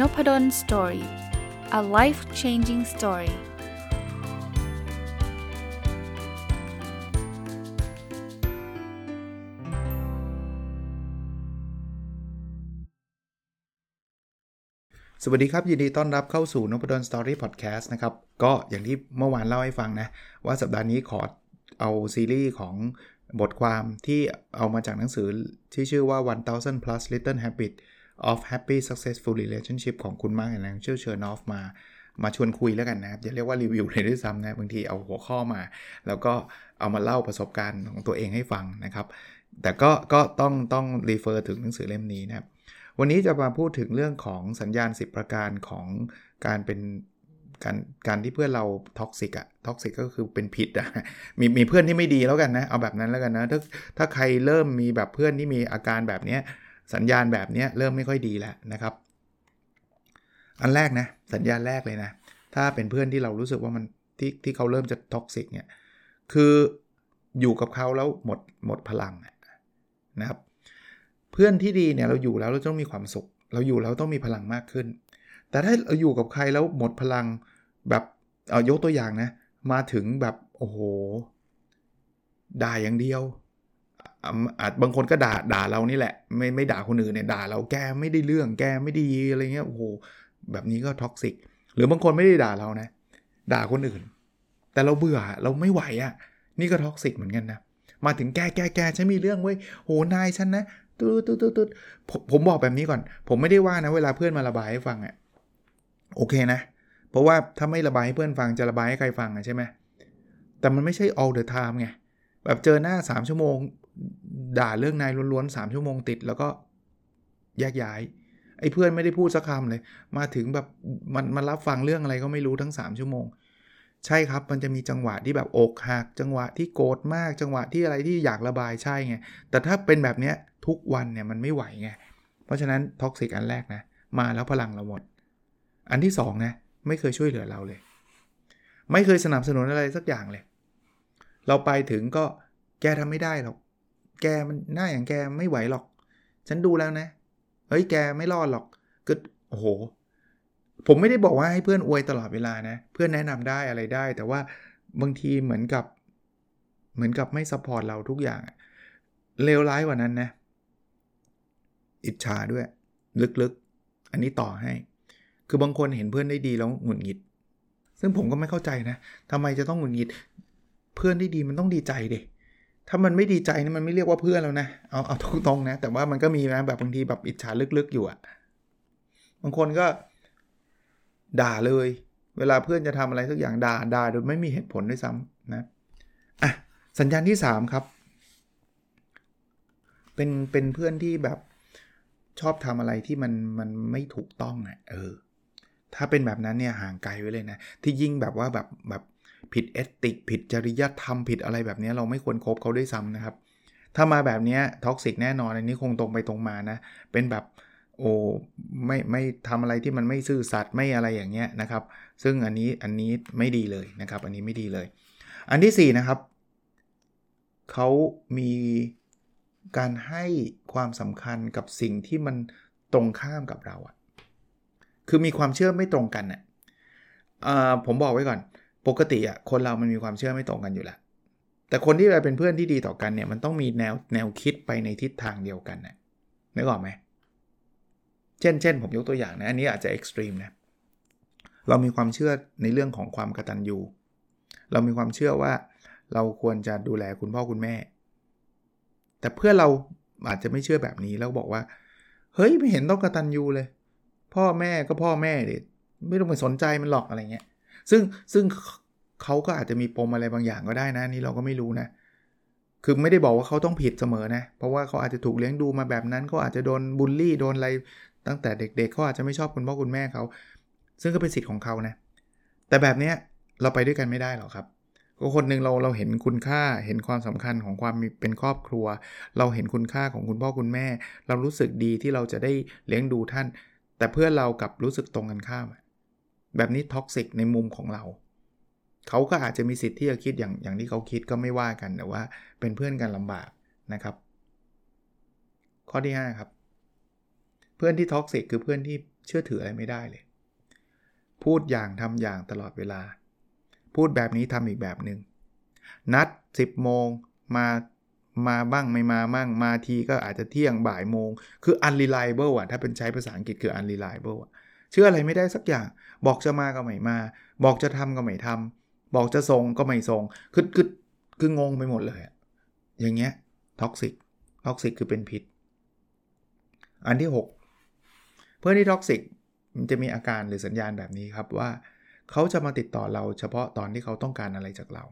Noppadol Story a life changing story สวัสดีครับ ยินดีต้อนรับเข้าสู่นพดล Story Podcast นะครับ ก็อย่างที่เมื่อวานเล่าให้ฟังนะ ว่าสัปดาห์นี้ขอเอาซีรีส์ของบทความที่เอามาจากหนังสือที่ชื่อว่า 1000 plus little habits of happy, successful relationships ของคุณ Marc and Angel Chernoff มามาชวนคุยแล้วกันนะครับอย่าเรียกว่ารีวิวเลยด้วยซ้ำนะบางทีเอาหัวข้อมา แล้วก็เอามาเล่าประสบการณ์ของตัวเองให้ฟังนะครับ แต่ก็ก็ต้องต้อง refer ถึงหนังสือเล่มนี้นะครับวันนี้จะมาพูดถึงเรื่องของสัญญาณ 10 ประการของการเป็นการการที่เพื่อนเรา toxic อะ toxic ก็คือเป็นพิษอะมีมีเพื่อนที่ไม่ดีแล้วกันนะ เอาแบบนั้นแล้วกันนะ ถ้าถ้าใครเริ่มมีแบบเพื่อนที่มีอาการแบบนี้ สัญญาณแบบนี้เริ่มไม่ค่อยดีแล้วนะครับ อันแรกนะสัญญาณแรกเลยนะ ถ้าเป็นเพื่อนที่เรารู้สึกว่ามันที่ที่เขาเริ่มจะ toxic เนี่ยคืออยู่กับเขาแล้วหมดหมดพลังนะครับ เพื่อนที่ดีเนี่ยเราอยู่แล้วเราต้องมีความสุข เราอยู่แล้วต้องมีพลังมากขึ้น แต่ถ้าเราอยู่กับใครแล้วหมดพลังแบบเอายกตัวอย่างนะ มาถึงแบบโอ้โหด่าอย่างเดียว อาจบางคนก็ด่าด่าเรานี่แหละ ไม่ไม่ด่าคนอื่นเนี่ยด่าเราแกไม่ได้เรื่องแกไม่ดีอะไรเงี้ยโอ้โหแบบนี้ก็ toxic หรือบางคนไม่ได้ด่าเรานะ ด่าคนอื่น แต่เราเบื่อเราไม่ไหวอะนี่ก็ toxic เหมือนกันนะมาถึงแกแกแกฉันมีเรื่องเว้ยโหนายฉันนะตุ๊ดตุ๊ดตุ๊ดผมบอกแบบนี้ก่อน ผมไม่ได้ว่านะเวลาเพื่อนมาระบายให้ฟังอะ่ะโอเคนะ เพราะว่าถ้าไม่ระบายให้เพื่อนฟังจะระบายให้ใครฟังอะใช่ไหมแต่มันไม่ใช่ all the time ไงแบบเจอหน้า 3 ชั่วโมง ด่าเรื่องนายล้วนๆ3ชั่วโมงติด แล้วก็แยกย้าย ไอ้เพื่อนไม่ได้พูดสักคำเลย มาถึงแบบมันมันรับฟังเรื่องอะไรก็ไม่รู้ทั้ง 3 ชั่วโมง ใช่ครับมันจะมีจังหวะที่แบบอกหัก จังหวะที่โกรธมาก จังหวะที่อะไรที่อยากระบายใช่ไง แต่ถ้าเป็นแบบเนี้ยทุกวันเนี่ยมันไม่ไหวไง เพราะฉะนั้น toxic อันแรกนะ มาแล้วพลังเราหมด อันที่2นะไม่เคยช่วยเหลือเราเลย ไม่เคยสนับสนุนอะไรสักอย่างเลย เราไปถึงก็แกทำไม่ได้หรอก แกมันหน้าอย่างแกไม่ไหวหรอก ฉันดูแล้วนะ เฮ้ยแกไม่รอดหรอกก็โอ้โห ผมไม่ได้บอกว่าให้เพื่อนอวยตลอดเวลานะ เพื่อนแนะนำได้อะไรได้ แต่ว่าบางทีเหมือนกับ เหมือนกับไม่ support เราทุกอย่าง เลวร้ายกว่านั้นนะ อิจฉาด้วย ลึกๆ อันนี้ต่อให้ คือบางคนเห็นเพื่อนได้ดีแล้วหงุดหงิด ซึ่งผมก็ไม่เข้าใจนะทำไมจะต้องหงุดหงิด เพื่อนที่ดีมันต้องดีใจดิ ถ้ามันไม่ดีใจนี่มันไม่เรียกว่าเพื่อนแล้วนะ เอาเอาตรงๆนะ แต่ว่ามันก็มีนะแบบบางทีแบบอิจฉาลึกๆอยู่อะบางคนก็ ด่าเลย เวลาเพื่อนจะทำอะไรสักอย่างด่าด่าโดยไม่มีเหตุผลด้วยซ้ำนะอะสัญญาณที่ 3 ครับ เป็นเป็นเพื่อนที่แบบชอบทำอะไรที่มันมันไม่ถูกต้องอะเออ ถ้าเป็นแบบนั้นเนี่ยห่างไกลไว้เลยนะ ที่ยิ่งแบบว่าแบบแบบ ผิด ethic ผิดจริยธรรม ผิดอะไรแบบนี้เราไม่ควรคบเขาด้วยซ้ำนะครับ ถ้ามาแบบนี้ toxic แน่นอนอันนี้คงตรงไปตรงมานะ เป็นแบบโอ้ไม่ไม่ทำอะไรที่มันไม่ซื่อสัตย์ไม่อะไรอย่างเงี้ยนะครับ ซึ่งอันนี้อันนี้ไม่ดีเลยนะครับ อันนี้ไม่ดีเลย อันที่4นะครับเขามีการให้ความสำคัญกับสิ่งที่มันตรงข้ามกับเราอะคือมีความเชื่อไม่ตรงกันอะ่ะผมบอกไว้ก่อน ปกติอะคนเรามันมีความเชื่อไม่ตรงกันอยู่แล้ว แต่คนที่เราเป็นเพื่อนที่ดีต่อกันเนี่ยมันต้องมีแนวแนวคิดไปในทิศทางเดียวกันนะนึกออกไหมเช่นเช่นผมยกตัวอย่างนะอันนี้อาจจะเอ็กซ์ตรีมนะเรามีความเชื่อในเรื่องของความกตัญญูเรามีความเชื่อว่าเราควรจะดูแลคุณพ่อคุณแม่ แต่เพื่อเราอาจจะไม่เชื่อแบบนี้แล้วบอกว่า เฮ้ยไม่เห็นต้องกระตัญญูเลย พ่อแม่ก็พ่อแม่เด็ไม่ต้องไปสนใจมันหรอกอะไรเงี้ย ซึ่งซึ่งเขาก็อาจจะมีปมอะไรบางอย่างก็ได้นะนี่เราก็ไม่รู้นะ คือไม่ได้บอกว่าเขาต้องผิดเสมอนะ เพราะว่าเขาอาจจะถูกเลี้ยงดูมาแบบนั้นเขาอาจจะโดนบูลลี่โดนอะไรตั้งแต่เด็กๆเขาอาจจะไม่ชอบคุณพ่อคุณแม่เขา ซึ่งก็เป็นสิทธิ์ของเขานะ แต่แบบเนี้ยเราไปด้วยกันไม่ได้หรอกครับก็คนหนึ่งเราเราเห็นคุณค่าเห็นความสำคัญของความเป็นครอบครัว เราเห็นคุณค่าของคุณพ่อคุณแม่ เรารู้สึกดีที่เราจะได้เลี้ยงดูท่าน แต่เพื่อนเรากลับรู้สึกตรงกันข้าม แบบนี้ toxic ในมุมของเรา เขาก็อาจจะมีสิทธิ์ที่จะคิดอย่างอย่างที่เขาคิดก็ไม่ว่ากันแต่ว่าเป็นเพื่อนกันลำบากนะครับ ข้อที่ 5 ครับ เพื่อนที่ท็อกซิกคือเพื่อนที่เชื่อถืออะไรไม่ได้เลย พูดอย่างทำอย่างตลอดเวลา พูดแบบนี้ทำอีกแบบหนึง่งนัด 10 โมงมามาบ้างไม่มาบ้างมาทีก็อาจจะเที่ยงบ่ายโมง คือ unreliable อะถ้าเป็นใช้ภาษาอังกฤษคือ unreliable อะ เชื่ออะไรไม่ได้สักอย่าง บอกจะมาก็ไม่มา บอกจะทำก็ไม่ทำบอกจะส่งก็ไม่ส่งคือคือคืองงไปหมดเลยอะอย่างเงี้ย toxic toxic คือเป็นพิษ อันที่ 6 เพื่อนที่ toxic มันจะมีอาการหรือสัญญาณแบบนี้ครับว่า เขาจะมาติดต่อเราเฉพาะตอนที่เขาต้องการอะไรจากเรา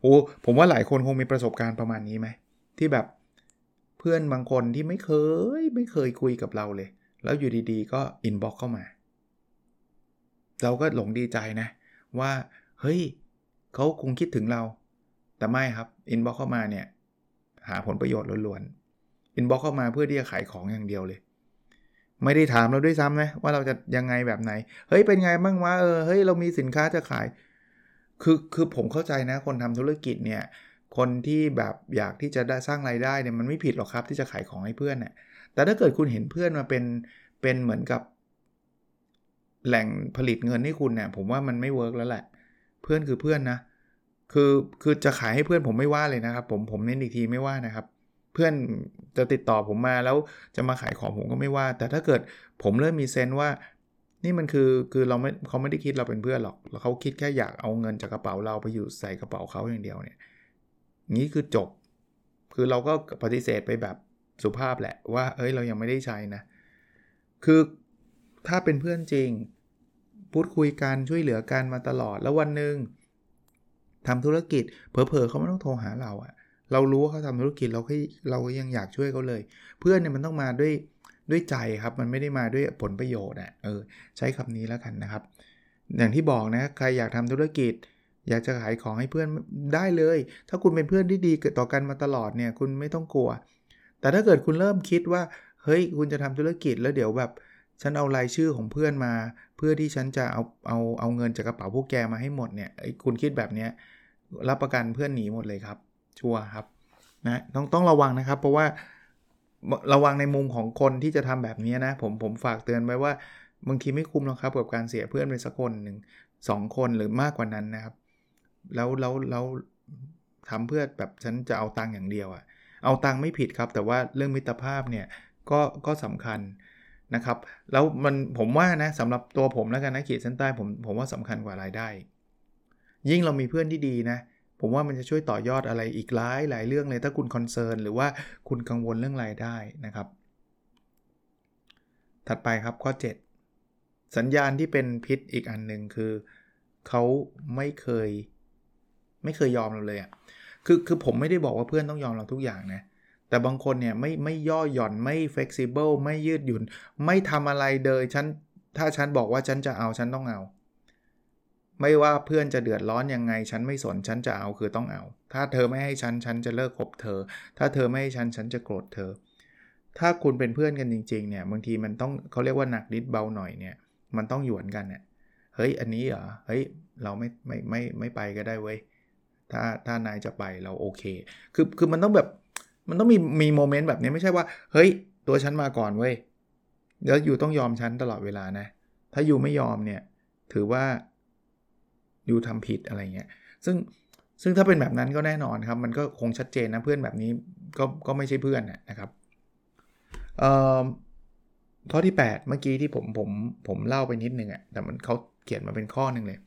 โอ้ผมว่าหลายคนคงมีประสบการณ์ประมาณนี้ไหมที่แบบเพื่อนบางคนที่ไม่เคยไม่เคยคุยกับเราเลย แล้วอยู่ดีๆ ก็ inbox เข้ามา เราก็หลงดีใจนะ ว่าเฮ้ยเขาคงคิดถึงเรา แต่ไม่ครับ inbox เข้ามาเนี่ย หาผลประโยชน์ล้วนๆ inbox เข้ามาเพื่อที่จะขายของอย่างเดียวเลย ไม่ได้ถามเราด้วยซ้ำนะว่าเราจะยังไงแบบไหน เฮ้ยเป็นไงบ้างวะเออเฮ้ยเรามีสินค้าจะขาย คือคือผมเข้าใจนะ คนทำธุรกิจเนี่ยคนที่แบบอยากที่จะได้สร้างรายได้เนี่ยมันไม่ผิดหรอกครับที่จะขายของให้เพื่อนเนี่ย แต่ถ้าเกิดคุณเห็นเพื่อนมาเป็นเป็นเหมือนกับแหล่งผลิตเงินให้คุณเนี่ยผมว่ามันไม่เวิร์กแล้วแหละ เพื่อนคือเพื่อนนะ คือคือจะขายให้เพื่อนผมไม่ว่าเลยนะครับ ผมผมเน้นอีกทีไม่ว่านะครับ เพื่อนจะติดต่อผมมาแล้วจะมาขายของผมก็ไม่ว่า แต่ถ้าเกิดผมเริ่มมีเซนว่า นี่มันคือคือเราไม่เขาไม่ได้คิดเราเป็นเพื่อนหรอกแล้วเขาคิดแค่อยากเอาเงินจากกระเป๋าเราไปอยู่ใส่กระเป๋าเขาอย่างเดียวเนี่ยนี้คือจบ คือเราก็ปฏิเสธไปแบบ สุภาพแหละว่า เอ้ยเรายังไม่ได้ใช้นะ คือถ้าเป็นเพื่อนจริง พูดคุยกันช่วยเหลือกันมาตลอดแล้ววันหนึ่งทำธุรกิจเผลอๆเขาไม่ต้องโทรหาเราอะเรารู้ว่าเขาทำธุรกิจเราก็เราก็ยังอยากช่วยเขาเลย เพื่อนเนี่ยมันต้องมาด้วยด้วยใจครับ มันไม่ได้มาด้วยผลประโยชน์อะเออใช้คำนี้แล้วกันนะครับ อย่างที่บอกนะใครอยากทำธุรกิจ อยากจะขายของให้เพื่อนได้เลย ถ้าคุณเป็นเพื่อนที่ดีต่อกันมาตลอดเนี่ย คุณไม่ต้องกลัว แต่ถ้าเกิดคุณเริ่มคิดว่า เฮ้ย คุณจะทำธุรกิจแล้วเดี๋ยวแบบ ฉันเอารายชื่อของเพื่อนมา เพื่อที่ฉันจะเอาเอาเอาเงินจากกระเป๋าพวกแกมาให้หมดเนี่ยคุณคิดแบบนี้รับประกันเพื่อนหนีหมดเลยครับ ชัวร์ครับนะต้องต้องระวังนะครับ เพราะว่าระวังในมุมของคนที่จะทำแบบนี้นะ ผมผมฝากเตือนไว้ว่าบางทีไม่คุ้มหรอกครับกับการเสียเพื่อนไปสักคนหนึ่งสองคนหรือมากกว่านั้นนะครับ แล้วแล้วแล้วทำเพื่อแบบฉันจะเอาตังค์อย่างเดียวอะ่ะ เอาตังค์ไม่ผิดครับ แต่ว่าเรื่องมิตรภาพเนี่ยก็ก็สำคัญนะครับ แล้วมันผมว่านะสำหรับตัวผมแล้วกันนะขีดเส้นใต้ผมผมว่าสำคัญกว่ารายได้ ยิ่งเรามีเพื่อนที่ดีนะ ผมว่ามันจะช่วยต่อยอดอะไรอีกหลายหลายเรื่องเลยถ้าคุณคอนเซิร์นหรือว่าคุณกังวลเรื่องรายได้นะครับ ถัดไปครับข้อ 7 สัญญาณที่เป็นพิษอีกอันหนึ่งคือเขาไม่เคย ไม่เคยยอมเราเลยอะ่ะ คือคือผมไม่ได้บอกว่าเพื่อนต้องยอมเราทุกอย่างนะแต่บางคนเนี่ยไม่ไม่ย่อหย่อนไม่เฟกซิเบิลไม่ยืดหยุ่น ไม่ทำอะไรเลยฉันถ้าฉันบอกว่าฉันจะเอาฉันต้องเอา ไม่ว่าเพื่อนจะเดือดร้อนยังไง ฉันไม่สนฉันจะเอาคือต้องเอา ถ้าเธอไม่ให้ฉันฉันจะเลิกคบเธอ ถ้าเธอไม่ให้ฉันฉันจะโกรธเธอ ถ้าคุณเป็นเพื่อนกันจริงๆเนี่ยบางทีมันต้องเขาเรียกว่าหนักนิดเบาหน่อยเนี่ยมันต้องหยวนกันเนี่ยเฮ้ยอันนี้เหรอเฮ้ยเราไม่ไม่ไม่ไม่ไปก็ได้เว้ย ถ้าถ้านายจะไปเราโอเค คือคือมันต้องแบบมันต้องมีมีโมเมนต์แบบนี้ไม่ใช่ว่า เฮ้ย ตัวฉันมาก่อนเว้ยแล้วอยู่ต้องยอมฉันตลอดเวลานะ ถ้าอยู่ไม่ยอมเนี่ย ถือว่ายูทำผิดอะไรเงี้ย ซึ่งซึ่งถ้าเป็นแบบนั้นก็แน่นอนครับ มันก็คงชัดเจนนะเพื่อนแบบนี้ก็ก็ไม่ใช่เพื่อนนะครับอ่าข้อที่ 8 เมื่อกี้ที่ผมผมผมเล่าไปนิดนึงอะ่ะแต่มันเขาเขียนมาเป็นข้อหนึ่งเลย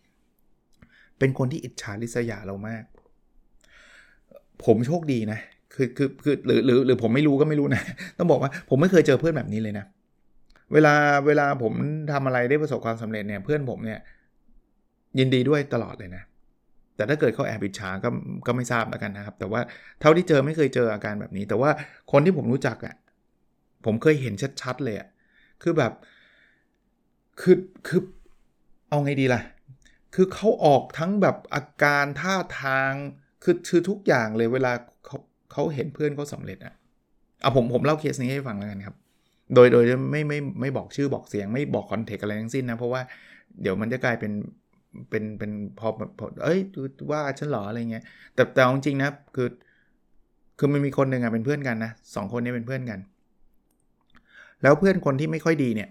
เป็นคนที่อิจฉาริษยาเรามาก ผมโชคดีนะ คือคือคือหรือหรือหรือผมไม่รู้ก็ไม่รู้นะ ต้องบอกว่าผมไม่เคยเจอเพื่อนแบบนี้เลยนะ เวลาเวลาผมทำอะไรได้ประสบความสำเร็จเนี่ยเพื่อนผมเนี่ยยินดีด้วยตลอดเลยนะ แต่ถ้าเกิดเขาแอบอิจฉาก็ก็ไม่ทราบแล้วกันนะครับ แต่ว่าเท่าที่เจอไม่เคยเจออาการแบบนี้ แต่ว่าคนที่ผมรู้จักอะ่ะผมเคยเห็นชัดๆเลยอะ่ะคือแบบคือคือเอาไงดีล่ะ คือเขาออกทั้งแบบอาการท่าทาง คือคือทุกอย่างเลยเวลาเขาเขาเห็นเพื่อนเขาสาเร็จอะเอาผมผมเล่าเคสนี้ให้ฟังแล้วกันครับ โดยโดยไม่ไม่ไม่บอกชื่อบอกเสียง ไม่บอกคอนเทกต์อะไรทั้งสิ้นนะ เพราะว่าเดี๋ยวมันจะกลายเป็นเป็นเป็นพอพอเอ้ยว่าฉันหรออะไรเงี้ยแต่แต่จริงนะคือ คือมันมีคนหนึ่งอะเป็นเพื่อนกันนะสองคนนี้เป็นเพื่อนกัน แล้วเพื่อนคนที่ไม่ค่อยดีเนี่ย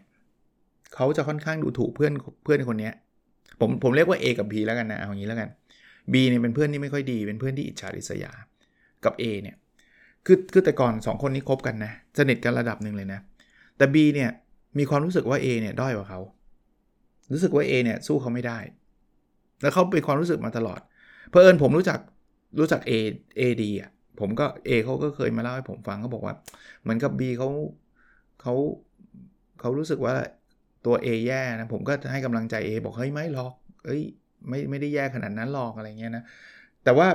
เขาจะค่อนข้างดูถูกเพื่อนเพื่อนคนนี้ผมผมเรียกว่า A กับ B แล้วกันนะเอาอย่างนี้แล้วกัน B เนี่ยเป็นเพื่อนที่ไม่ค่อยดี เป็นเพื่อนที่อิจฉาริษยา กับ A เนี่ย คือ คือแต่ก่อน 2 คนนี้คบกันนะ สนิทกันระดับหนึ่งเลยนะ แต่ B เนี่ย มีความรู้สึกว่า A เนี่ยด้อยกว่าเขา รู้สึกว่า A เนี่ยสู้เขาไม่ได้ แล้วเขาเป็นความรู้สึกมาตลอด เพอเอิญผมรู้จัก รู้จัก A A ดีอะ ผมก็ A เขาก็เคยมาเล่าให้ผมฟังเขาบอกว่า เหมือนกับ B เขาเขาเขารู้สึกว่าตัว A แย่นะ ผมก็ให้กำลังใจ A บอกเฮ้ยไม่หรอก เอ้ย ไม่ไม่ได้แย่ขนาดนั้นหรอกอะไรเงี้ยนะแต่ว่า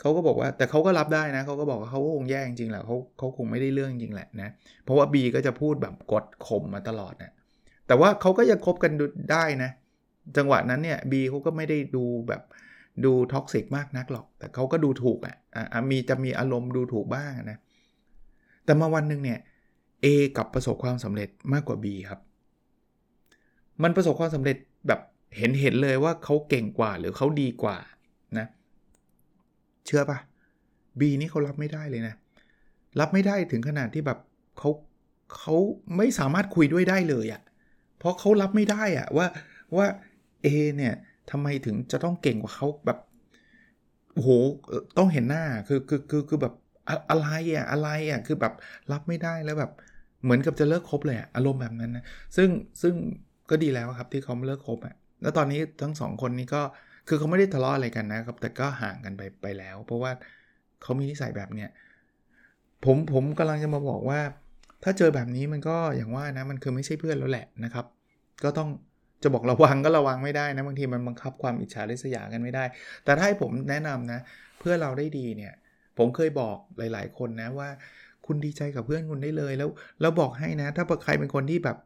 เขาก็บอกว่าแต่เขาก็รับได้นะเขาก็บอกว่าเขาคงแย่จริงๆแหละเขาเขาคงไม่ได้เรื่องจริงแหละนะเพราะว่า B ก็จะพูดแบบกดข่มมาตลอดนะแต่ว่าเขาก็ยังคบกันได้นะ จังหวะนั้นเนี่ย B เขาก็ไม่ได้ดูแบบดู toxic มากนักหรอก แต่เขาก็ดูถูกอะอะมีจะมีอารมณ์ดูถูกบ้างนะ แต่มาวันหนึ่งเนี่ย A กับประสบความสำเร็จมากกว่า B ครับ มันประสบความสำเร็จแบบ เห็นเห็นเลยว่าเขาเก่งกว่าหรือเขาดีกว่านะเชื่อปะ B นี่เขารับไม่ได้เลยนะ รับไม่ได้ถึงขนาดที่แบบเขาเขาไม่สามารถคุยด้วยได้เลยอะ่ะเพราะเขารับไม่ได้อะ่ะว่าว่า A เนี่ยทำไมถึงจะต้องเก่งกว่าเขาแบบโหต้องเห็นหน้าคือคือคือคือแบบอะไรอะอะไรอะคือแบบรับไม่ได้แล้วแบบเหมือนกับจะเลิกคบเลยอะอารมณ์แบบนั้นนะซึ่งซึ่งก็ดีแล้วครับที่เขาเลิกคบอะ แล้วตอนนี้ทั้งสองคนนี้ก็คือเขาไม่ได้ทะเลาะอะไรกันนะครับ แต่ก็ห่างกันไปไปแล้ว เพราะว่าเขามีนิสัยแบบเนี้ยผมผมกำลังจะมาบอกว่า ถ้าเจอแบบนี้มันก็อย่างว่านะมันคือไม่ใช่เพื่อนแล้วแหละนะครับ ก็ต้องจะบอกระวังก็ระวังไม่ได้นะบางทีมันบังคับความอิจฉาริษยากันไม่ได้ แต่ถ้าให้ผมแนะนำนะ เพื่อเราได้ดีเนี่ย ผมเคยบอกหลาย ๆ คนนะว่า คุณดีใจกับเพื่อนคุณได้เลยแล้วแล้วบอกให้นะ ถ้าใครเป็นคนที่แบบ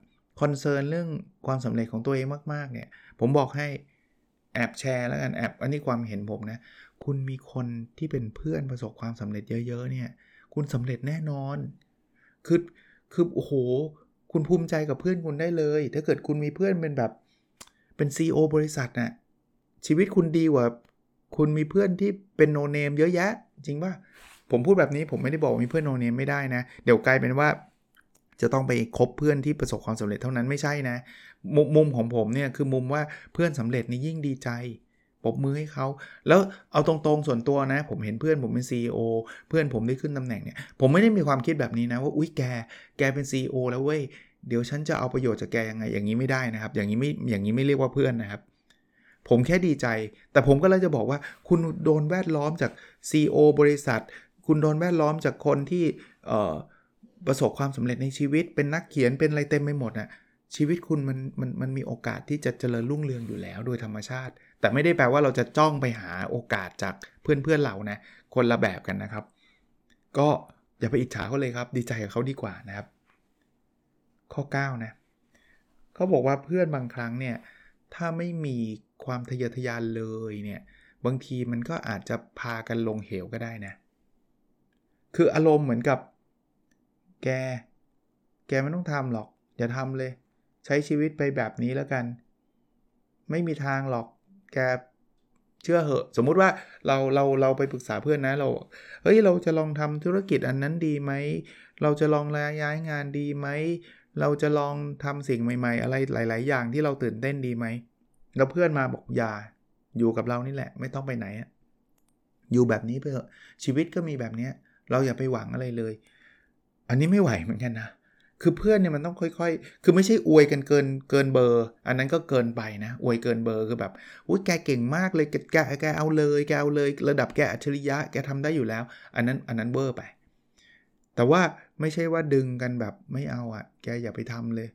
คอนเซิร์นเรื่องความสำเร็จของตัวเองมากๆเนี่ย ผมบอกให้แอบแชร์แล้วกันแอบอันนี้ความเห็นผมนะ คุณมีคนที่เป็นเพื่อนประสบความสำเร็จเยอะ ๆ เนี่ย คุณสำเร็จแน่นอน คือคือโอ้โห คุณภูมิใจกับเพื่อนคุณได้เลย ถ้าเกิดคุณมีเพื่อนเป็นแบบเป็น CEO บริษัทนะ่ะชีวิตคุณดีกว่า คุณมีเพื่อนที่เป็นโนเนมเยอะแยะ จริงป่ะผมพูดแบบนี้ผมไม่ได้บอกมีเพื่อนโนเนมไม่ได้นะ เดี๋ยวกลายเป็นว่า จะต้องไปคบเพื่อนที่ประสบความสำเร็จเท่านั้นไม่ใช่นะ มุมของผมเนี่ยคือมุมว่าเพื่อนสำเร็จนี่ยิ่งดีใจปบมือให้เขา แล้วเอาตรงๆส่วนตัวนะ ผมเห็นเพื่อนผมเป็น CEO เพื่อนผมได้ขึ้นตำแหน่งเนี่ย ผมไม่ได้มีความคิดแบบนี้นะว่าอุ้ยแก แกเป็น CEO แล้วเว้ย เดี๋ยวฉันจะเอาประโยชน์จากแกยังไง อย่างนี้ไม่ได้นะครับ อย่างนี้ไม่ อย่างนี้ไม่เรียกว่าเพื่อนนะครับ ผมแค่ดีใจ แต่ผมก็เลยจะบอกว่า คุณโดนแวดล้อมจาก CEO บริษัท คุณโดนแวดล้อมจากคนที่ประสบความสำเร็จในชีวิต เป็นนักเขียน เป็นอะไรเต็มไปหมดนะ่ะ ชีวิตคุณมันมันมันมีโอกาสที่จะเจริญรุ่งเรืองอยู่แล้วโดยธรรมชาติ แต่ไม่ได้แปลว่าเราจะจ้องไปหาโอกาสจากเพื่อนเพื่อนเรานะคนละแบบกันนะครับ ก็อย่าไปอิจฉาเขาเลยครับ ดีใจกับเขาดีกว่านะครับ ข้อ 9 นะเขาบอกว่าเพื่อนบางครั้งเนี่ยถ้าไม่มีความทะเยอทะยานเลยเนี่ยบางทีมันก็อาจจะพากันลงเหวก็ได้นะ คืออารมณ์เหมือนกับ แก แกไม่ต้องทำหรอก อย่าทำเลย ใช้ชีวิตไปแบบนี้แล้วกัน ไม่มีทางหรอกแกเชื่อเหอะ สมมุติว่าเราเราเราไปปรึกษาเพื่อนนะเราเฮ้ยเราจะลองทำธุรกิจอันนั้นดีไหมเราจะลองย้ายงานดีไหมเราจะลองทำสิ่งใหม่ ๆ อะไรหลาย ๆ อย่างที่เราตื่นเต้นดีไหมแล้วเพื่อนมาบอกอย่าอยู่กับเรานี่แหละ ไม่ต้องไปไหนอะอยู่แบบนี้ไปเถอะชีวิตก็มีแบบนี้เราอย่าไปหวังอะไรเลย อันนี้ไม่ไหวเหมือนกันนะ คือเพื่อนเนี่ยมันต้องค่อยๆ คือไม่ใช่อวยกันเกินเกินเบอร์ อันนั้นก็เกินไปนะ อวยเกินเบอร์คือแบบอุ้ยแกเก่งมากเลย แกแกแกเอาเลย แกเอาเลย ระดับแกอัจฉริยะ แกทำได้อยู่แล้ว อันนั้นอันนั้นเบอร์ไป แต่ว่าไม่ใช่ว่าดึงกันแบบไม่เอาอะ่ะ แกอย่าไปทำเลย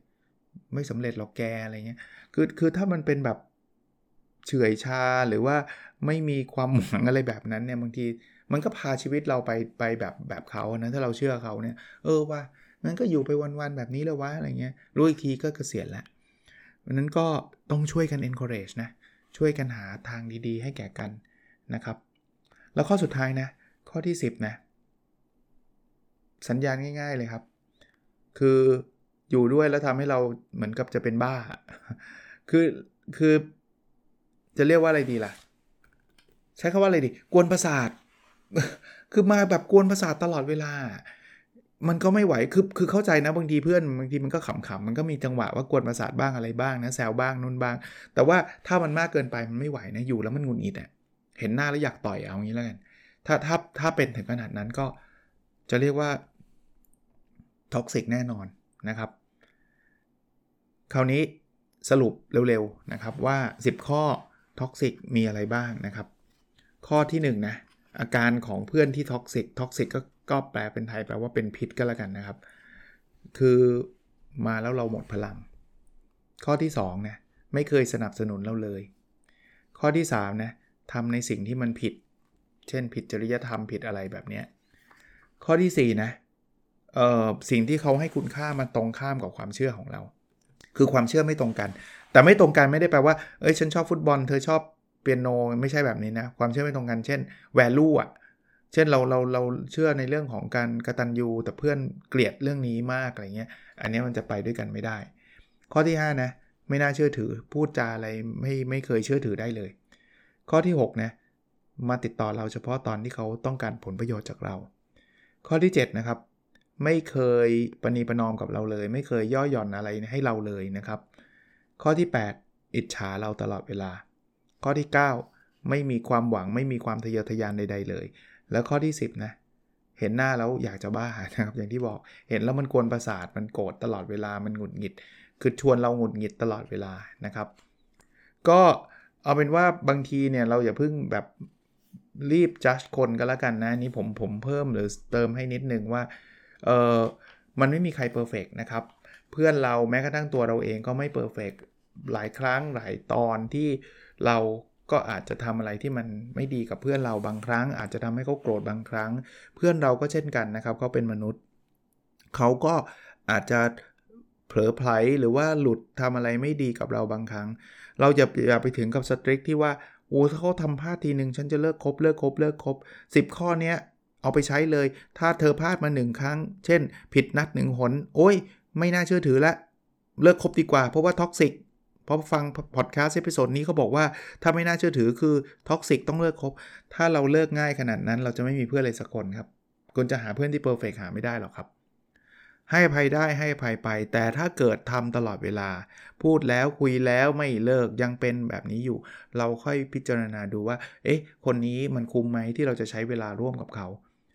ไม่สำเร็จหรอกแกอะไรเงี้ย คือคือถ้ามันเป็นแบบเฉื่อยชาหรือว่าไม่มีความหวังอะไรแบบนั้นเนี่ยบางที มันก็พาชีวิตเราไปไปแบบแบบเขานะถ้าเราเชื่อเขาเนี่ย เออว่า งั้นก็อยู่ไปวันๆแบบนี้แล้ววะอะไรเงี้ยรู้อีกทีก็เกษียณล้วเพราะนั้นก็ต้องช่วยกัน encourage นะช่วยกันหาทางดีๆ ให้แก่กันนะครับ แล้วข้อสุดท้ายนะ ข้อที่ 10 นะ สัญญาณง่าย ๆเลยครับ คืออยู่ด้วยแล้วทำให้เราเหมือนกับจะเป็นบ้า คือคือจะเรียกว่าอะไรดีล่ะ ใช้คาว่าอะไรดี กวนประสาท คือมาแบบกวนประสาทตลอดเวลา มันก็ไม่ไหวคือคือเข้าใจนะบางทีเพื่อนบางทีมันก็ขำๆมันก็มีจังหวะว่ากวนประสาทบ้างอะไรบ้างนะแซวบ้างนู่นบ้าง แต่ว่าถ้ามันมากเกินไปมันไม่ไหวนะอยู่แล้วมันหงุดหงิดอะเห็นหน้าแล้วอยากต่อยเอางี้แล้วกันถ้าถ้าถ้าเป็นถึงขนาดนั้นก็จะเรียกว่า toxic แน่นอนนะครับ คราวนี้สรุปเร็วๆนะครับว่า 10 ข้อ toxic มีอะไรบ้างนะครับ ข้อที่1นนะ อาการของเพื่อนที่ toxic toxic ก็ก็แปลเป็นไทยแปลว่าเป็นพิษก็แล้วกันนะครับ คือมาแล้วเราหมดพลัง ข้อที่2นะไม่เคยสนับสนุนเราเลย ข้อที่3นะทำในสิ่งที่มันผิด เช่นผิดจริยธรรมผิดอะไรแบบนี้ข้อที่4นะเอ่อสิ่งที่เขาให้คุณค่ามันตรงข้ามกับความเชื่อของเรา คือความเชื่อไม่ตรงกัน แต่ไม่ตรงกันไม่ได้แปลว่าเอ้ยฉันชอบฟุตบอล เธอชอบ เปียโนไม่ใช่แบบนี้นะ ความเชื่อไม่ตรงกัน เช่น value อะ เช่นเราเราเราเชื่อในเรื่องของการกระตันยูแต่เพื่อนเกลียดเรื่องนี้มากอะไรเงี้ย อันนี้มันจะไปด้วยกันไม่ได้ ข้อที่ 5 นะ ไม่น่าเชื่อถือพูดจาอะไรไม่ไม่เคยเชื่อถือได้เลย ข้อที่ 6 นะ มาติดต่อเราเฉพาะตอนที่เขาต้องการผลประโยชน์จากเรา ข้อที่ 7 นะครับ ไม่เคยปณีประนอมกับเราเลย ไม่เคยย่อหย่อนอะไรให้เราเลยนะครับ ข้อที่ 8 อิจฉาเราตลอดเวลา ข้อที่ 9 ไม่มีความหวังไม่มีความทะเยอทะยานใด ๆ เลย แล้วข้อที่ 10นะเห็นหน้าแล้วอยากจะบ้านะครับอย่างที่บอกเห็นแล้วมันกวนประสาทมันโกรธตลอดเวลามันหงุดหงิด คือชวนเราหงุดหงิดตลอดเวลานะครับ ก็เอาเป็นว่าบางทีเนี่ยเราอย่าเพิ่งแบบรีบจัดคนก็แล้วกันนะนี่ผมผมเพิ่มหรือเติมให้นิดนึงว่าเออมันไม่มีใคร perfect นะครับ เพื่อนเราแม้กระทั่งตัวเราเองก็ไม่ perfect หลายครั้งหลายตอนที่ เราก็อาจจะทำอะไรที่มันไม่ดีกับเพื่อนเราบางครั้ง อาจจะทำให้เขาโกรธบางครั้ง เพื่อนเราก็เช่นกันนะครับเขาเป็นมนุษย์ เขาก็อาจจะเผลอไผลหรือว่าหลุดทำอะไรไม่ดีกับเราบางครั้ง เราอย่าอย่าไปถึงกับ strict ที่ว่าโอ้ถ้าเขาทำพลาดทีหนึ่งฉันจะเลิกคบเลิกคบเลิกคบ10 ข้อเนี้ยเอาไปใช้เลย ถ้าเธอพลาดมาหนึ่งครั้ง เช่น ผิดนัดหนึ่งหน โอ้ย ไม่น่าเชื่อถือละ เลิกคบดีกว่า เพราะว่า toxic เพราะฟังพอดแคสต์ episode นี้เขาบอกว่าถ้าไม่น่าเชื่อถือคือ toxic ต้องเลิกคบ ถ้าเราเลิกง่ายขนาดนั้น เราจะไม่มีเพื่อนเลยสักคนครับคุณจะหาเพื่อนที่ perfect หาไม่ได้หรอกครับ ให้อภัยได้ให้อภัยไป แต่ถ้าเกิดทำตลอดเวลา พูดแล้วคุยแล้วไม่เลิกยังเป็นแบบนี้อยู่ เราค่อยพิจารณาดูว่า เอ๊ะ คนนี้มันคุ้มไหมที่เราจะใช้เวลาร่วมกับเขา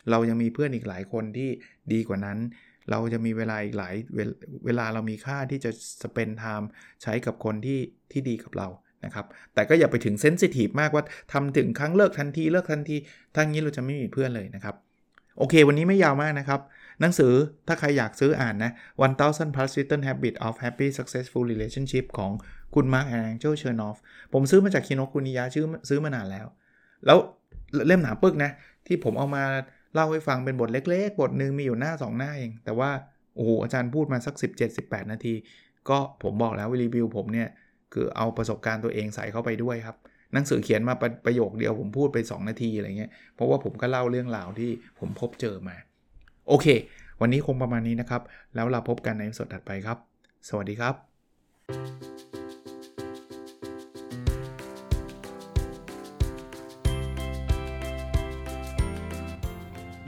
เรายังมีเพื่อนอีกหลายคนที่ดีกว่านั้น เราจะมีเวลาอีกหลายเวลเวลาเรามีค่าที่จะสเปนไทม์ใช้กับคนที่ที่ดีกับเรานะครับแต่ก็อย่าไปถึงเซนซิทีฟมากว่าทำถึงครั้งเลิกทันทีเลิกทันทีทั้งนี้เราจะไม่มีเพื่อนเลยนะครับ โอเค วันนี้ไม่ยาวมากนะครับ หนังสือถ้าใครอยากซื้ออ่านนะ 1000 plus written habit of happy successful relationship ของคุณ Mark and Angel Chernoff ผมซื้อมาจากคิโนคุนิยะชื่อซื้อมานานแล้ว แล้วเล่มหนาปึกนะ ที่ผมเอามา เล่าให้ฟังเป็นบทเล็กๆ บทหนึ่งมีอยู่หน้า 2 หน้าเอง แต่ว่าโอ้โหอาจารย์พูดมาสัก 17-18 นาที ก็ผมบอกแล้วรีวิวผมเนี่ย คือเอาประสบการณ์ตัวเองใส่เข้าไปด้วยครับ หนังสือเขียนมาประประโยคเดียวผมพูดไป 2 นาทีอะไรเงี้ยเพราะว่าผมก็เล่าเรื่องราวที่ผมพบเจอมา โอเค วันนี้คงประมาณนี้นะครับ แล้วเราพบกันในสดถัดไปครับ สวัสดีครับ